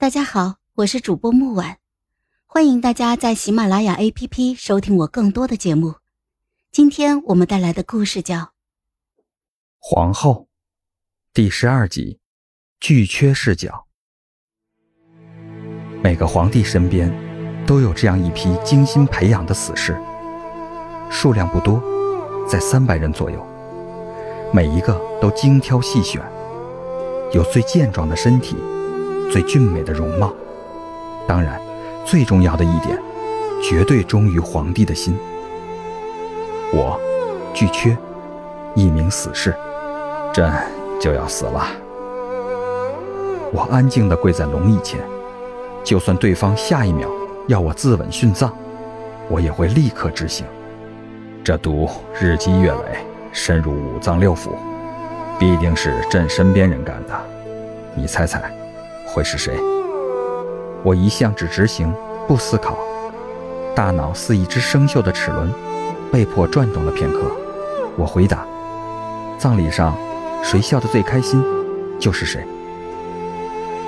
大家好，我是主播木婉，欢迎大家在喜马拉雅 APP 收听我更多的节目。今天我们带来的故事叫《皇后》第十二集，巨缺视角。每个皇帝身边都有这样一批精心培养的死士，数量不多，在三百人左右，每一个都精挑细选，有最健壮的身体。最俊美的容貌，当然，最重要的一点，绝对忠于皇帝的心。我，巨缺，一名死士，朕就要死了。我安静地跪在龙椅前，就算对方下一秒要我自刎殉葬，我也会立刻执行。这毒日积月累，深入五脏六腑，必定是朕身边人干的。你猜猜？会是谁？我一向只执行不思考，大脑似一只生锈的齿轮，被迫转动了片刻。我回答：葬礼上，谁笑得最开心，就是谁。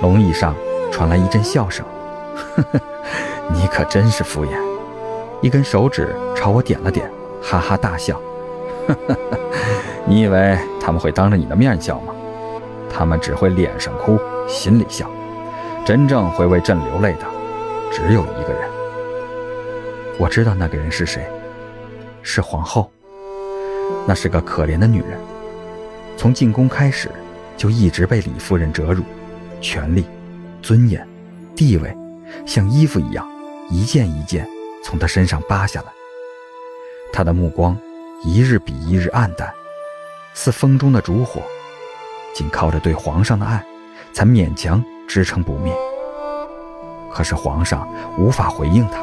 龙椅上传来一阵笑声：“呵呵，你可真是敷衍。”一根手指朝我点了点，哈哈大笑：“呵呵呵，你以为他们会当着你的面笑吗？他们只会脸上哭。”心里笑，真正会为朕流泪的，只有一个人。我知道那个人是谁，是皇后。那是个可怜的女人，从进宫开始，就一直被李夫人折辱，权力、尊严、地位，像衣服一样，一件一件从她身上扒下来。她的目光一日比一日暗淡，似风中的烛火，仅靠着对皇上的爱。才勉强支撑不灭。可是皇上无法回应他。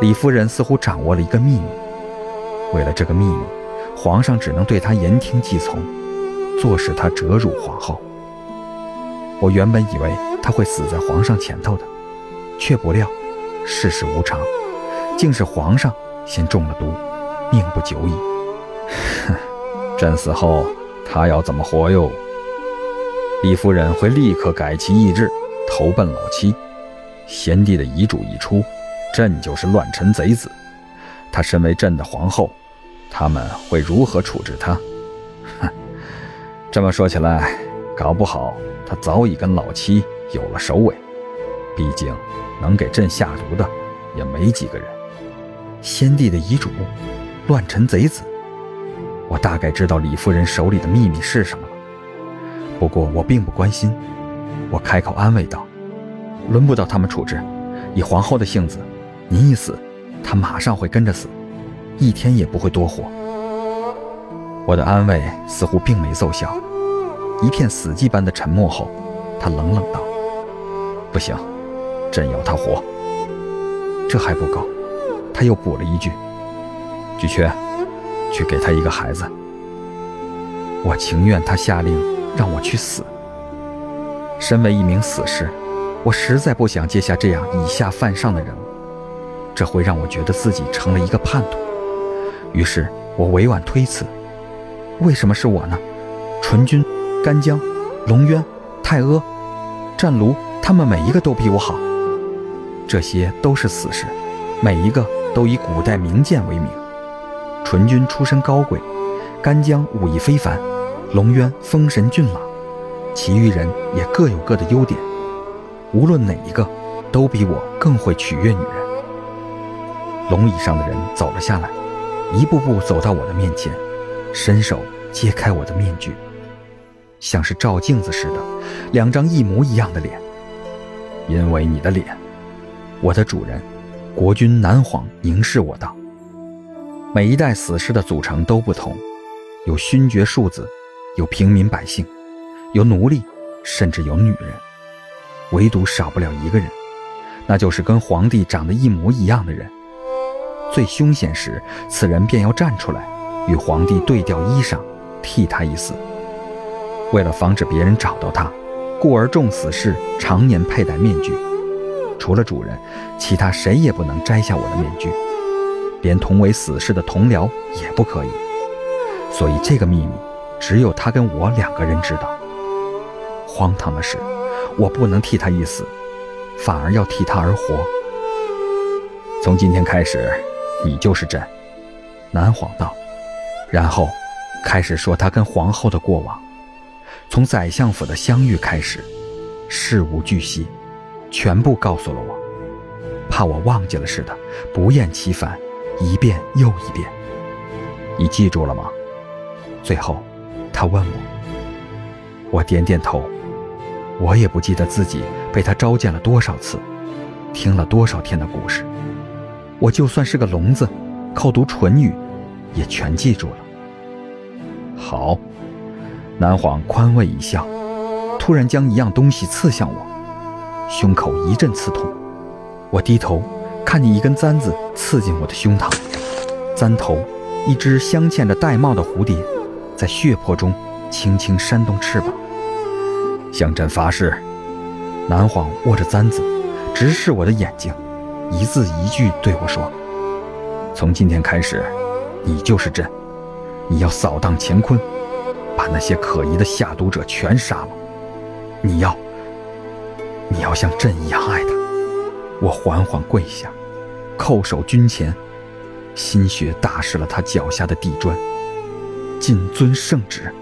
李夫人似乎掌握了一个秘密，为了这个秘密，皇上只能对她言听计从，坐视她折辱皇后。我原本以为她会死在皇上前头的，却不料世事无常，竟是皇上先中了毒，命不久矣。朕死后，他要怎么活哟？李夫人会立刻改其意志，投奔老七。先帝的遗嘱一出，朕就是乱臣贼子。她身为朕的皇后，他们会如何处置她？哼，这么说起来，搞不好她早已跟老七有了首尾。毕竟，能给朕下毒的也没几个人。先帝的遗嘱，乱臣贼子。我大概知道李夫人手里的秘密是什么了。不过我并不关心，我开口安慰道：“轮不到他们处置，以皇后的性子，您一死，她马上会跟着死，一天也不会多活。”我的安慰似乎并没奏效，一片死寂般的沉默后，他冷冷道：“不行，朕要她活。”这还不够，他又补了一句：“巨缺，去给他一个孩子。”我情愿他下令。让我去死。身为一名死士，我实在不想接下这样以下犯上的人物，这会让我觉得自己成了一个叛徒。于是我委婉推辞：“为什么是我呢？纯君、干将、龙渊、太阿、战卢，他们每一个都比我好。这些都是死士，每一个都以古代名剑为名。纯君出身高贵，干将武艺非凡。”龙渊风神俊朗，其余人也各有各的优点，无论哪一个，都比我更会取悦女人。龙椅上的人走了下来，一步步走到我的面前，伸手揭开我的面具，像是照镜子似的，两张一模一样的脸。因为你的脸，我的主人，国君南皇凝视我道：“每一代死士的组成都不同，有勋爵庶子。”有平民百姓，有奴隶，甚至有女人，唯独少不了一个人，那就是跟皇帝长得一模一样的人。最凶险时，此人便要站出来，与皇帝对调衣裳，替他一死。为了防止别人找到他，故而众死士常年佩戴面具，除了主人，其他谁也不能摘下我的面具，连同为死士的同僚也不可以。所以这个秘密。只有他跟我两个人知道。荒唐的是，我不能替他一死，反而要替他而活。从今天开始，你就是朕。”南皇道，然后开始说他跟皇后的过往，从宰相府的相遇开始，事无巨细，全部告诉了我，怕我忘记了似的，不厌其烦，一遍又一遍。你记住了吗？最后，他问我，我点点头。我也不记得自己被他召见了多少次，听了多少天的故事。我就算是个聋子。靠读唇语，也全记住了。好，南皇宽慰一笑，突然将一样东西刺向我，胸口一阵刺痛。我低头，看见一根簪子刺进我的胸膛，簪头，一只镶嵌着玳瑁的蝴蝶，在血泊中轻轻扇动翅膀。向朕发誓，南皇握着簪子，直视我的眼睛，一字一句对我说。从今天开始，你就是朕。你要扫荡乾坤，把那些可疑的下毒者全杀了。你要，你要像朕一样爱他。我缓缓跪下，叩首军前，心血打湿了他脚下的地砖。谨遵圣旨。